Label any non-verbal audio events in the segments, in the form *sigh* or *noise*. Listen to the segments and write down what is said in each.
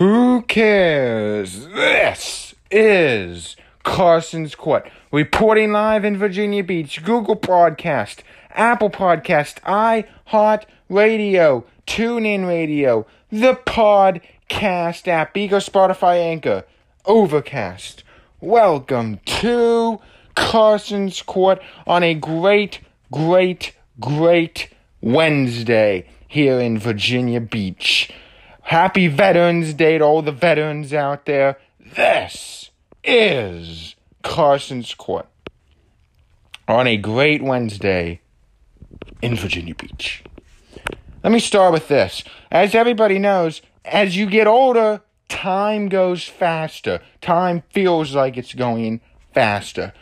Who cares? This is Carson's Court. Reporting live in Virginia Beach, Google Podcast, Apple Podcast, iHeart Radio, TuneIn Radio, the Podcast app, Ego, Spotify, Anchor, Overcast. Welcome to Carson's Court on a great, great, great Wednesday here in Virginia Beach. Happy Veterans Day to all the veterans out there. This is Carson's Court on a great Wednesday in Virginia Beach. Let me start with this. As everybody knows, as you get older, time goes faster. Time feels like it's going faster.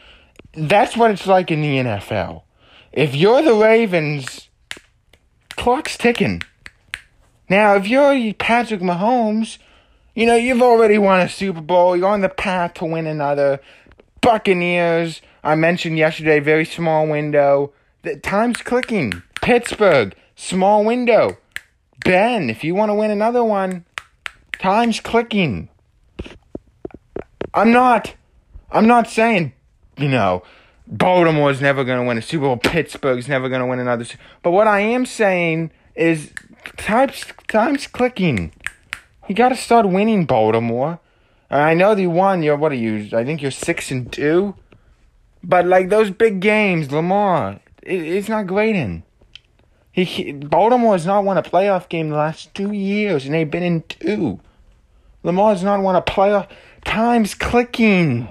That's what it's like in the NFL. If you're the Ravens, clock's ticking. Now, if you're Patrick Mahomes, you know, you've already won a Super Bowl. You're on the path to win another. Buccaneers, I mentioned yesterday, very small window. The time's clicking. Pittsburgh, small window. Ben, if you want to win another one, time's clicking. I'm not, I'm not saying, you know, Baltimore's never going to win a Super Bowl. Pittsburgh's never going to win another. But what I am saying is time's, time's clicking. You got to start winning, Baltimore. I know they won. You're what are you? I think you're six and two. But like those big games, Lamar, it, it's not great in. He, he Baltimore has not won a playoff game the last two years, and they've been in two. Lamar's not won a playoff. Time's clicking.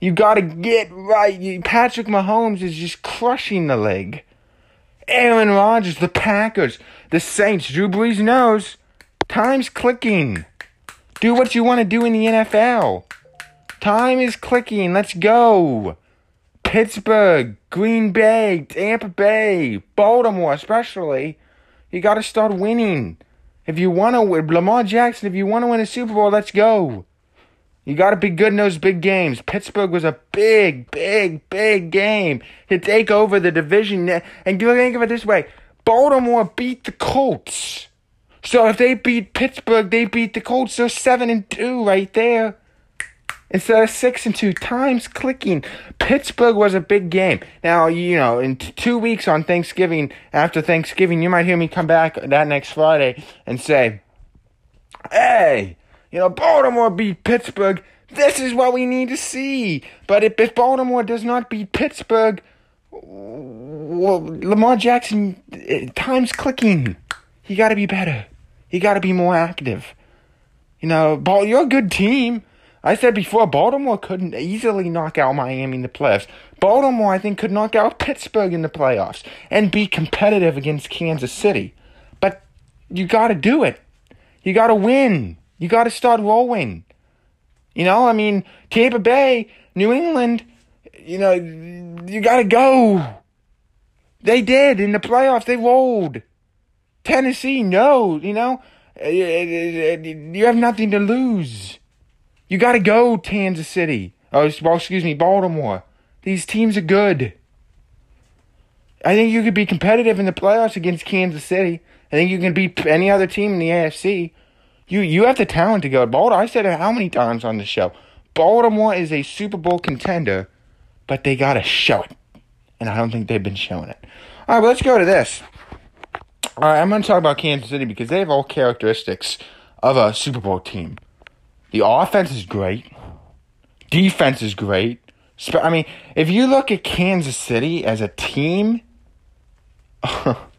You got to get right. You, Patrick Mahomes is just crushing the leg. Aaron Rodgers, the Packers, the Saints, Drew Brees knows time's clicking. Do what you want to do in the NFL. Time is clicking. Let's go. Pittsburgh, Green Bay, Tampa Bay, Baltimore, especially. You got to start winning. If you want to win, Lamar Jackson, if you want to win a Super Bowl, let's go. You got to be good in those big games. Pittsburgh was a big, big, big game to take over the division. And think of it this way Baltimore beat the Colts. So if they beat Pittsburgh, they beat the Colts. So 7 and 2 right there. Instead of 6 and 2 times clicking. Pittsburgh was a big game. Now, you know, in t- two weeks on Thanksgiving, after Thanksgiving, you might hear me come back that next Friday and say, hey, you know, Baltimore beat Pittsburgh. This is what we need to see. But if, if Baltimore does not beat Pittsburgh, well, Lamar Jackson, eh, time's clicking. You got to be better. You got to be more active. You know, ball, you're a good team. I said before, Baltimore couldn't easily knock out Miami in the playoffs. Baltimore, I think, could knock out Pittsburgh in the playoffs and be competitive against Kansas City. But you got to do it. You got to win. You got to start rolling. You know, I mean, Tampa Bay, New England, you know, you got to go. They did in the playoffs. They rolled. Tennessee, no, you know, eh, eh, eh, you have nothing to lose. You got to go, Kansas City. Oh, well, excuse me, Baltimore. These teams are good. I think you could be competitive in the playoffs against Kansas City. I think you can beat any other team in the AFC. You you have the talent to go. To Baltimore. I said it how many times on the show. Baltimore is a Super Bowl contender, but they gotta show it, and I don't think they've been showing it. All right, well, let's go to this. All right, I'm gonna talk about Kansas City because they have all characteristics of a Super Bowl team. The offense is great. Defense is great. I mean, if you look at Kansas City as a team. *laughs*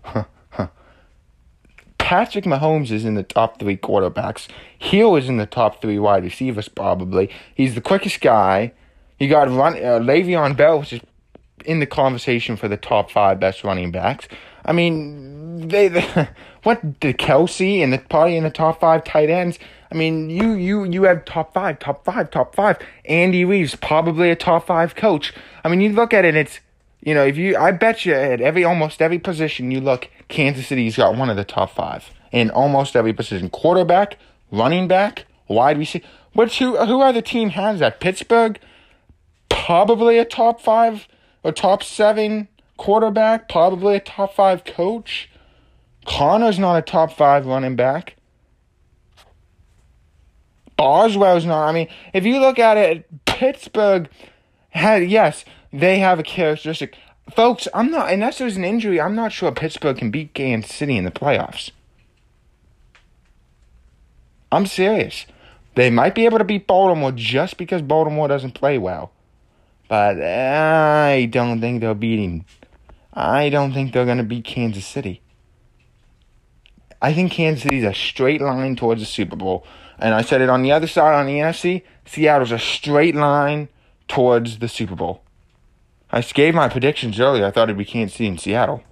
Patrick Mahomes is in the top three quarterbacks. Hill is in the top three wide receivers, probably. He's the quickest guy. You got run, uh, Le'Veon Bell, which is in the conversation for the top five best running backs. I mean, they, they *laughs* what the Kelce and the party in the top five tight ends. I mean, you you you have top five, top five, top five. Andy Reid's probably a top five coach. I mean, you look at it, it's you know, if you, I bet you at every almost every position you look, Kansas City's got one of the top five in almost every position: quarterback, running back, wide receiver. Which who who other team has that? Pittsburgh, probably a top five or top seven quarterback, probably a top five coach. Conner's not a top five running back. Boswell's not. I mean, if you look at it, Pittsburgh had yes, they have a characteristic. Folks, I'm not unless there's an injury, I'm not sure Pittsburgh can beat Kansas City in the playoffs. I'm serious. They might be able to beat Baltimore just because Baltimore doesn't play well. But I don't think they're beating. I don't think they're going to beat Kansas City. I think Kansas City's a straight line towards the Super Bowl. And I said it on the other side on the NFC. Seattle's a straight line towards the Super Bowl. I gave my predictions earlier. I thought it'd be Kansas City and Seattle.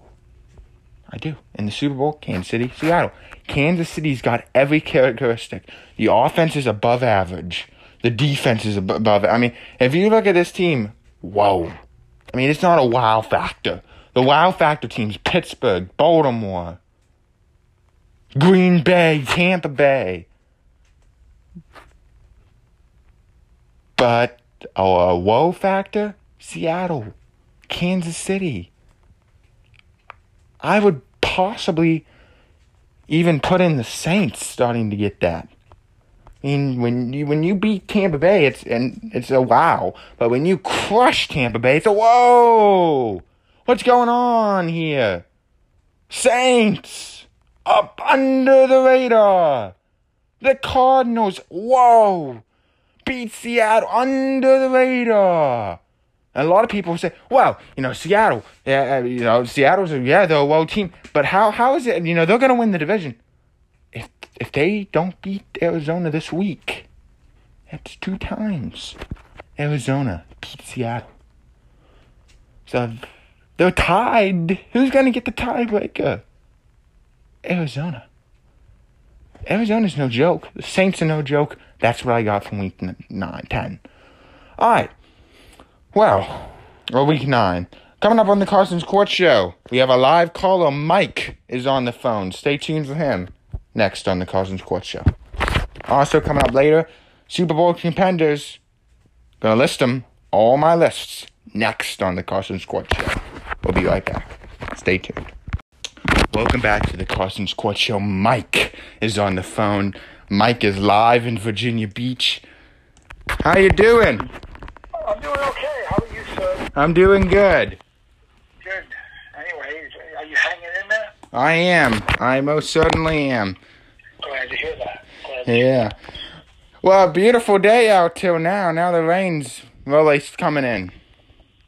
I do. In the Super Bowl, Kansas City, Seattle. Kansas City's got every characteristic. The offense is above average. The defense is above. I mean, if you look at this team, whoa. I mean, it's not a wow factor. The wow factor teams Pittsburgh, Baltimore, Green Bay, Tampa Bay. But oh, a whoa factor, Seattle, Kansas City. I would possibly even put in the Saints starting to get that. I mean, when you when you beat Tampa Bay, it's and it's a wow. But when you crush Tampa Bay, it's a whoa. What's going on here? Saints up under the radar. The Cardinals, whoa, beat Seattle under the radar. And a lot of people say, well, you know, Seattle, yeah, uh, you know, Seattle's, a, yeah, they're a low team, but how how is it? You know, they're going to win the division. If if they don't beat Arizona this week, that's two times. Arizona beat Seattle. So they're tied. Who's going to get the tiebreaker? Arizona. Arizona's no joke. The Saints are no joke. That's what I got from week 9, 10. All right. Well, or week nine. Coming up on the Carson's Court Show, we have a live caller. Mike is on the phone. Stay tuned for him next on the Carson's Court Show. Also coming up later, Super Bowl contenders. Gonna list them, all my lists, next on the Carson's Court Show. We'll be right back. Stay tuned. Welcome back to the Carson's Court Show. Mike is on the phone. Mike is live in Virginia Beach. How you doing? I'm doing okay. How are you, sir? I'm doing good. Good. Anyway, are you hanging in there? I am. I most certainly am. Glad to hear that. Glad to Yeah. Well, beautiful day out till now. Now the rain's really coming in.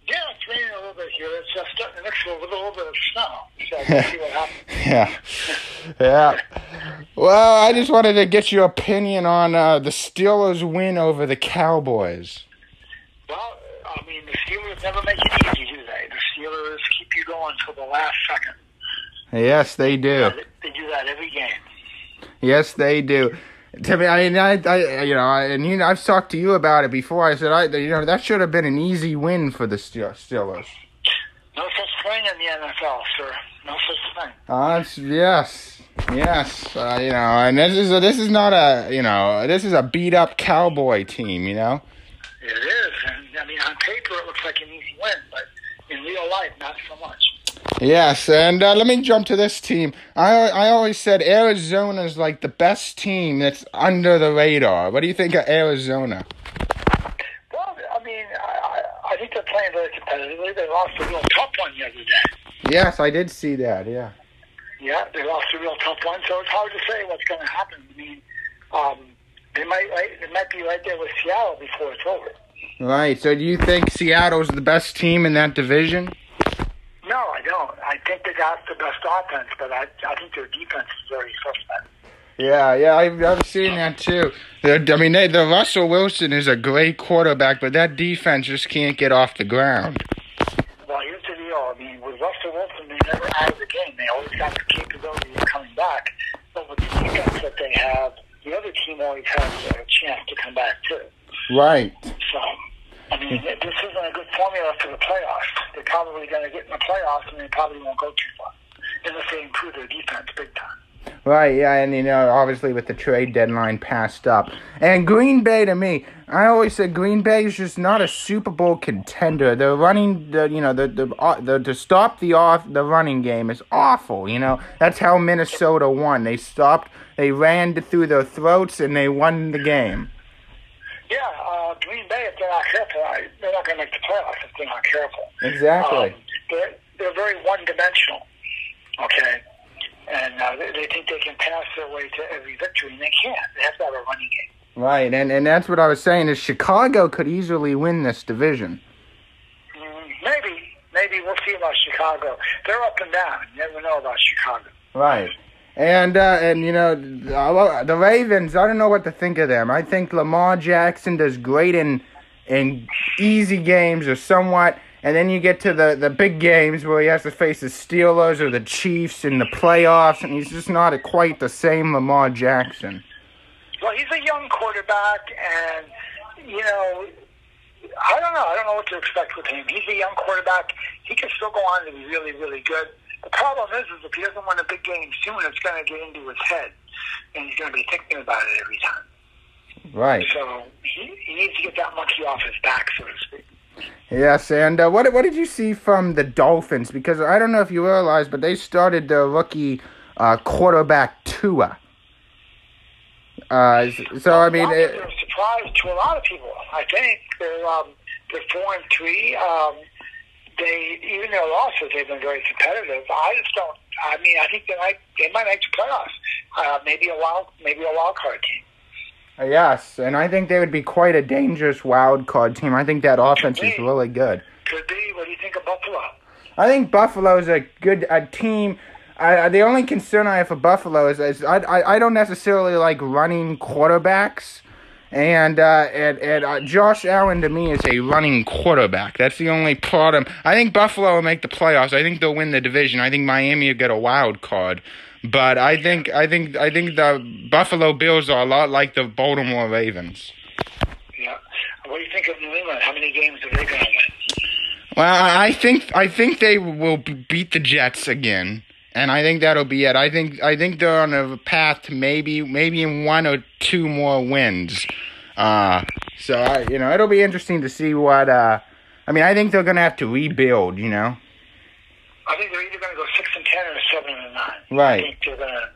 Yeah, it's raining a little bit here. It's just starting to mix with a little bit of snow. So *laughs* we'll see what happens. Yeah. Yeah. Well, I just wanted to get your opinion on uh, the Steelers' win over the Cowboys. Well, I mean, the Steelers never make it easy, do they? The Steelers keep you going till the last second. Yes, they do. They do that every game. Yes, they do. To me, I mean, I, I, you know, I, and you know, I've talked to you about it before. I said, I, you know, that should have been an easy win for the Steelers. No such thing in the NFL, sir. No such thing. Uh, yes, yes, uh, you know, and this is a, this is not a, you know, this is a beat up Cowboy team, you know. It is. Mean, on paper, it looks like an easy win, but in real life, not so much. Yes, and uh, let me jump to this team. I I always said Arizona is like the best team that's under the radar. What do you think of Arizona? Well, I mean, I, I, I think they're playing very competitively. They lost a real tough one the other day. Yes, I did see that. Yeah. Yeah, they lost a real tough one, so it's hard to say what's going to happen. I mean, um, they might right, they might be right there with Seattle before it's over. Right. So do you think Seattle's the best team in that division? No, I don't. I think they got the best offense, but I, I think their defense is very suspect. Yeah, yeah, I've, I've seen that too. They're, I mean, they, the Russell Wilson is a great quarterback, but that defense just can't get off the ground. Well, here's the deal. I mean, with Russell Wilson, they never out of the game. They always got the capability of coming back. But with the defense that they have, the other team always has a chance to come back too. Right. So, I mean, this isn't a good formula for the playoffs. They're probably going to get in the playoffs, and they probably won't go too far unless they improve their defense big time. Right, yeah, and you know, obviously with the trade deadline passed up. And Green Bay to me, I always said Green Bay is just not a Super Bowl contender. They're running the you know, the the, uh, the to stop the off the running game is awful, you know. That's how Minnesota won. They stopped they ran through their throats and they won the game. Yeah, uh, Green Bay, if they're not careful, they're not going to make the playoffs if they're not careful. Exactly. Um, they're, they're very one-dimensional, okay? And uh, they, they think they can pass their way to every victory, and they can't. They have to have a running game. Right, and and that's what I was saying is Chicago could easily win this division. Mm, maybe, maybe we'll see about Chicago. They're up and down. You never know about Chicago. Right. And uh, and you know the Ravens, I don't know what to think of them. I think Lamar Jackson does great in in easy games or somewhat, and then you get to the the big games where he has to face the Steelers or the Chiefs in the playoffs, and he's just not quite the same Lamar Jackson. Well, he's a young quarterback, and you know, I don't know. I don't know what to expect with him. He's a young quarterback. He can still go on to be really, really good. The problem is, is if he doesn't win a big game soon, it's going to get into his head, and he's going to be thinking about it every time. Right. So he, he needs to get that monkey off his back, so to speak. Yes, and uh, what what did you see from the Dolphins? Because I don't know if you realize, but they started the rookie uh, quarterback Tua. Uh, so I mean, it, a surprise to a lot of people. I think they're um, they're four and three. Um, they even their losses, they've been very competitive. I just don't. I mean, I think they might they might make the playoffs. Uh, maybe a wild maybe a wild card team. uh, yes, and I think they would be quite a dangerous wild card team. I think that offense is really good. Could be. What do you think of Buffalo? I think Buffalo's a good a team. I, I- the only concern I have for Buffalo is, is I, I I don't necessarily like running quarterbacks, and uh, and and uh, Josh Allen to me is a running quarterback. That's the only problem. I think Buffalo will make the playoffs. I think they'll win the division. I think Miami will get a wild card. But I think I think I think the Buffalo Bills are a lot like the Baltimore Ravens. Yeah. What do you think of New England? How many games are they going to win? Well, I I think I think they will beat the Jets again, and I think that'll be it. I think I think they're on a path to maybe maybe in one or two more wins. Uh, so I, you know, it'll be interesting to see what. Uh, I mean, I think they're gonna have to rebuild. You know, I think they're either going to go six and ten or seven and nine. Right. I think they're going to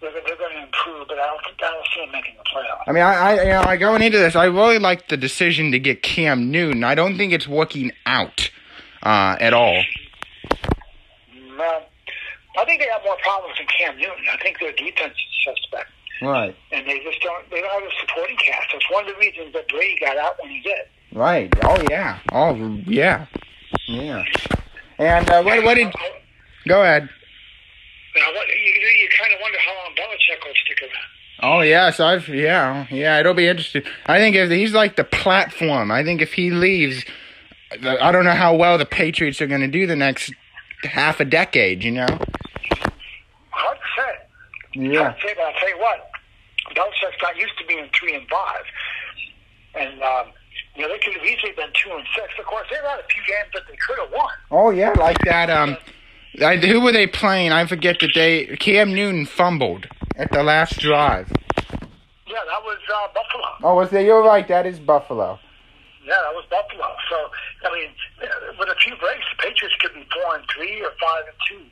they're, they're going to improve, but I don't think I don't see them making the playoffs. I mean, I, I you know, I going into this, I really like the decision to get Cam Newton. I don't think it's working out uh, at all. Well, I think they have more problems than Cam Newton. I think their defense is suspect, Right, and they just don't. They don't have a supporting cast. That's one of the reasons that Brady got out when he did. right. Oh yeah. Oh yeah. Yeah. And uh, what what did? Go ahead. what, you, you kind of wonder how long Belichick will stick around. Oh yes, I've yeah yeah. It'll be interesting. I think if he's like the platform, I think if he leaves, I don't know how well the Patriots are going to do the next half a decade. You know. Hard to say. Yeah. Hard to say, but I'll tell you what, Belichick's got used to being three and five, and um, you know they could have easily been two and six. Of course, they've had a few games that they could have won. Oh yeah, like that. Um, I, who were they playing? I forget that they Cam Newton fumbled at the last drive. Yeah, that was uh, Buffalo. Oh, was that? You're right. That is Buffalo. Yeah, that was Buffalo. So, I mean, with a few breaks, the Patriots could be four and three or five and two.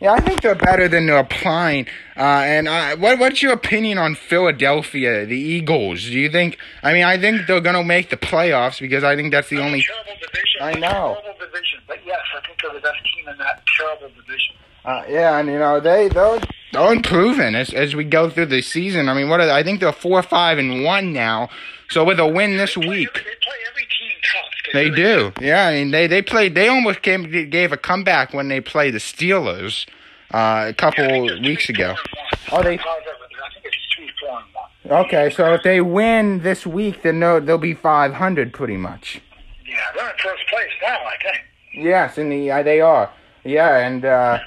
Yeah, I think they're better than they're applying. Uh, and uh, what what's your opinion on Philadelphia, the Eagles? Do you think? I mean, I think they're gonna make the playoffs because I think that's the only. terrible division. I know. Terrible division. But yes, I think they're the best team in that terrible division. Uh, yeah, and you know they they're, they're improving as as we go through the season. I mean, what are they? I think they're four, five, and one now. So with a win this Play week, They play every. They do. Yeah, I mean they they played. They almost came gave a comeback when they played the Steelers uh, a couple I weeks ago. four, and one. Oh, they- I apologize, but I think it's three, four, and one. Okay, so if they win this week, then they'll, they'll be five hundred pretty much. Yeah, they're in first place now, I think. Yes, and the uh, they are. Yeah, and uh,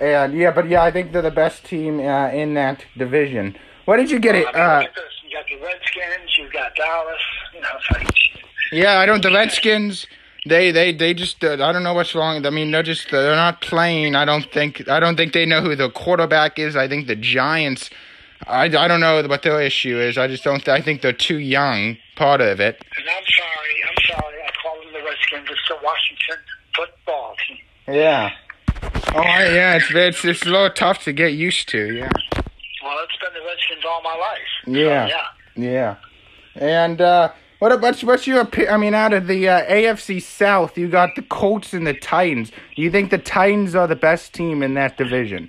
and yeah, but yeah, I think they're the best team uh, in that division. What did you get it? I mean, Uh, look at this. You got the Redskins, You've got Dallas. You know, it's like yeah, I don't. The Redskins. They they they just uh, I don't know what's wrong. I mean they're just they're not playing. I don't think I don't think they know who the quarterback is. I think the Giants. I, I don't know what their issue is. I just don't. I think they're too young. Part of it. And I'm sorry, I'm sorry. I call them the Redskins. It's the Washington football team. Yeah. Oh yeah. It's it's it's a little tough to get used to. Yeah. Well, it's been the Redskins all my life. So, Yeah. yeah. Yeah. And uh, what what's what's your I mean, out of the uh, AFC South, you got the Colts and the Titans. Do you think the Titans are the best team in that division?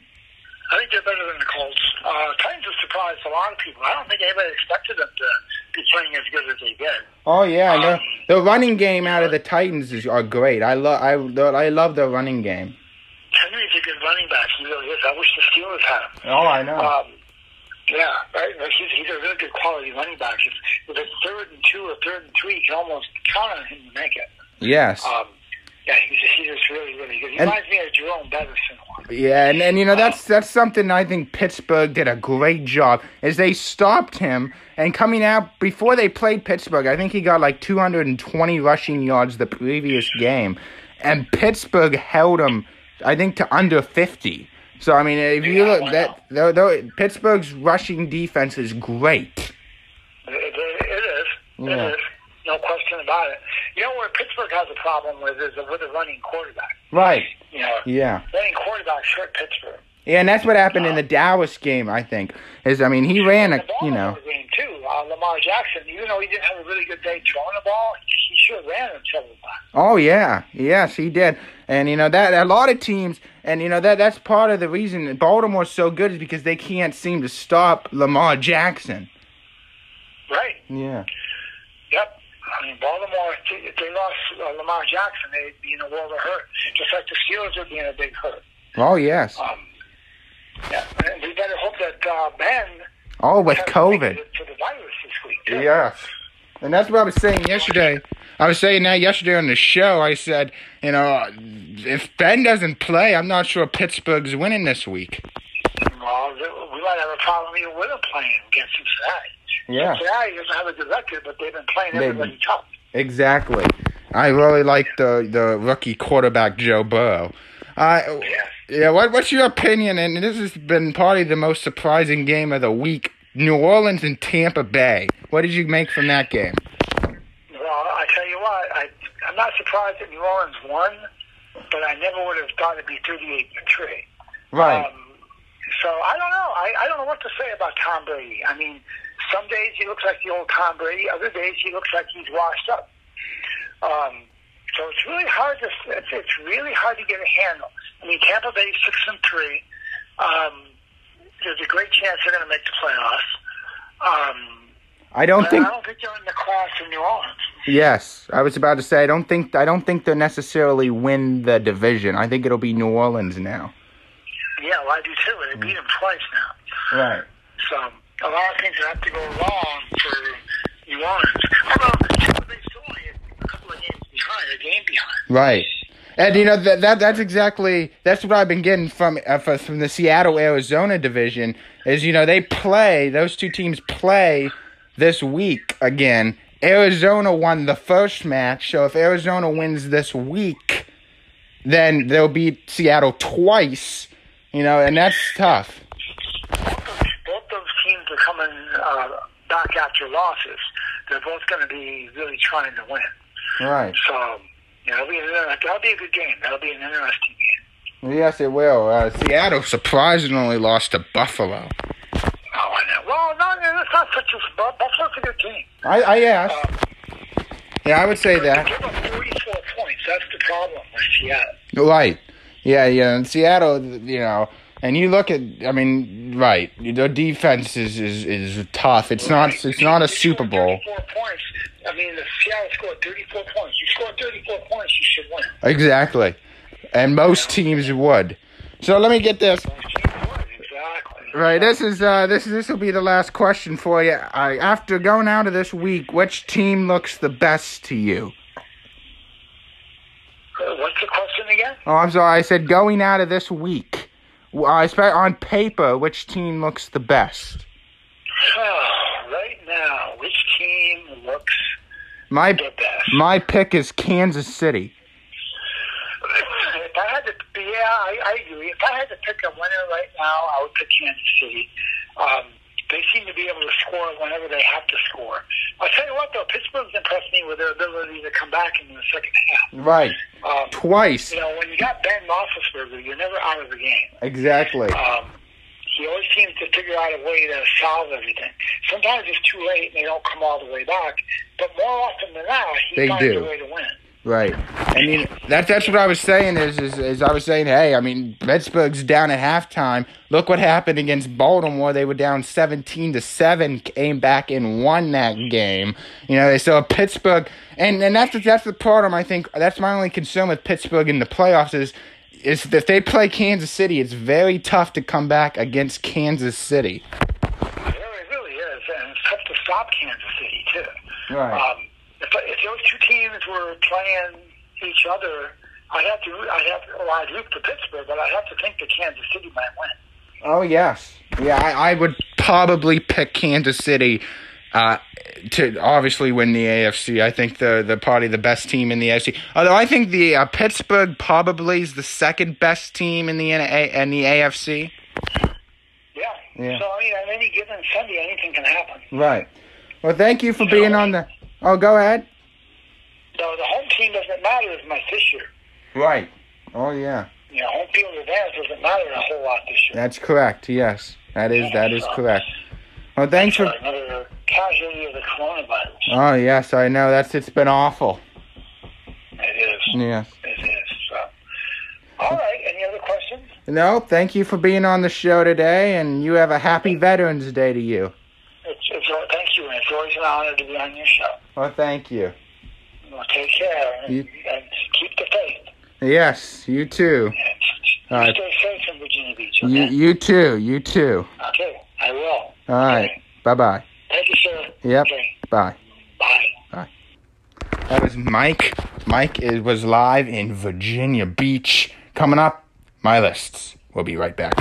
I think they're better than the Colts. Uh, Titans have surprised a lot of people. I don't think anybody expected them to be playing as good as they did. Oh yeah, Um, the, the running game out of the Titans is are great. I love I the- I love the running game. Henry's a good running back. He really is. I wish the Steelers had him. Oh, I know. Um, yeah, right. He's, he's a really good quality running back. If, if it's third and two or third and three, you can almost count on him to make it. yes. Um, yeah, he's, he's just really, really good. He And- reminds me of Jerome Bettis in a way. Yeah, and, and you know that's that's something I think Pittsburgh did a great job is they stopped him and coming out before they played Pittsburgh, I think he got like 220 rushing yards the previous game, and Pittsburgh held him I think to under 50. So I mean, if you look that though, though Pittsburgh's rushing defense is great. It, it, it is. Yeah. It is. No question about it. You know where Pittsburgh has a problem with is with a running quarterback. Right. You know, Yeah. running quarterbacks hurt Pittsburgh. Yeah, and that's what happened in the Dallas game. I think is I mean he ran a you know game too. Uh, Lamar Jackson, even though he didn't have a really good day throwing the ball, he sure ran it several times. Oh yeah, yes he did, and you know that a lot of teams, and you know that that's part of the reason Baltimore's so good is because they can't seem to stop Lamar Jackson. Right. Yeah, Yep. I mean, Baltimore, if they- if they lost uh, Lamar Jackson, they'd be in a world of hurt. Just like the Steelers would be in a big hurt. oh yes, Um, yeah. And we better hope that uh, Ben oh with COVID, for the virus this week. Too. yes, and that's what I was saying yesterday. I was saying that yesterday on the show. I said, you know, if Ben doesn't play, I'm not sure Pittsburgh's winning this week. Well, we might have a problem even with them playing against Cincinnati. Yeah, Cincinnati doesn't have a good record, but they've been playing They- everybody tough. exactly. I really like the the rookie quarterback Joe Burrow. Uh, Yeah. Yeah, what, what's your opinion? And this has been probably the most surprising game of the week. New Orleans and Tampa Bay. What did you make from that game? Well, I tell you what, I, I'm not surprised that New Orleans won, but I never would have thought it'd be 38 to 3. Right. Um, so I don't know. I, I don't know what to say about Tom Brady. I mean, some days he looks like the old Tom Brady. Other days he looks like he's washed up. Um, so it's really hard to it's, it's really hard to get a handle. I mean, Tampa Bay six and three. Um, there's a great chance they're going to make the playoffs. Um, I don't think. I don't think they're in the class of New Orleans. Yes, I was about to say. I don't think. I don't think they'll necessarily win the division. I think it'll be New Orleans now. Yeah, well, I do too. They beat them twice now. Right. So a lot of things have to go wrong for New Orleans. Although Tampa Bay's still only a couple of games behind, a game behind. Right. And you know that, that that's exactly that's what I've been getting from uh, from the Seattle Arizona division is you know they play those two teams play this week again. Arizona won the first match, so if Arizona wins this week, then they'll beat Seattle twice. You know, and that's tough. Both those, both those teams are coming uh, back after losses. They're both going to be really trying to win. Right. So yeah, that'll be that'll be a good game. That'll be an interesting game. Yes, it will. Uh, Seattle surprisingly lost to Buffalo. Oh, I know. Well, no, no, it's not such a Bu- Buffalo's a good team. I, I yes. Um, Yeah, I would say that. give up 44 points. That's the problem with Seattle. Right. Yeah, yeah. In Seattle, you know, and you look at, I mean, right. The defense is is, is tough. It's not. It's not a Super Bowl. 34 points. I mean, the Seattle scored 34 points. You scored 34 points, you should win. Exactly. And most teams would. So let me get this. Those teams would, exactly. Right. This is uh this this will be the last question for you. I, after going out of this week, which team looks the best to you? Uh, What's the question again? Oh, I'm sorry. I said going out of this week. I spe- on paper, which team looks the best? *sighs* right now, which team looks My? My pick is Kansas City. If I had to, yeah, I, I agree. If I had to pick a winner right now, I would pick Kansas City. Um, they seem to be able to score whenever they have to score. I'll tell you what, though, Pittsburgh's impressed me with their ability to come back in the second half. Right. Um, Twice. you know, when you got Ben Roethlisberger, you're never out of the game. Exactly. Um, he always seems to figure out a way to solve everything. Sometimes it's too late and they don't come all the way back, but more often than not, he They do. a way to win. Right. I mean, that's that's what I was saying. Is, is is I was saying, hey, I mean, Pittsburgh's down at halftime. Look what happened against Baltimore. They were down seventeen to seven, came back and won that game. You know, so Pittsburgh, and and that's the, that's the problem. I think that's my only concern with Pittsburgh in the playoffs is. Is if they play Kansas City, it's very tough to come back against Kansas City. It really, really is, and it's tough to stop Kansas City too. Right. Um, if, if those two teams were playing each other, I'd have to, I'd have, to, well, I'd root for Pittsburgh, but I'd have to think that Kansas City might win. Oh yes, yeah. I, I would probably pick Kansas City uh, to obviously win the AFC. I think the the probably the best team in the AFC. Although I think the uh, Pittsburgh probably is the second best team in the NA in the AFC. Yeah. Yeah. So I mean, on any given Sunday, anything can happen. Right. Well, thank you for being on the. Oh, go ahead. So the home team doesn't matter as much this year. Right. Oh yeah, You know, home field advantage doesn't matter a whole lot this year. that's correct. Yes, that is that is correct. Well, thanks for. Another casualty of the coronavirus. Oh yes, I know. That's it's been awful. It is. Yes. It is. So. All right. Any other questions? No, thank you for being on the show today, and you have a happy Veterans Day to you. It's, it's, uh, thank you, and it's always an honor to be on your show. Well, thank you. Well, take care and, You- and keep the faith. Yes, you too. All right. stay safe in Virginia Beach. You Okay. you you too. You too. okay. I will. All right. Okay. Bye bye. Thank you, sir. Yep. Okay. Bye. Bye. That was Mike. Mike is, was live in Virginia Beach. Coming up, my lists. We'll be right back.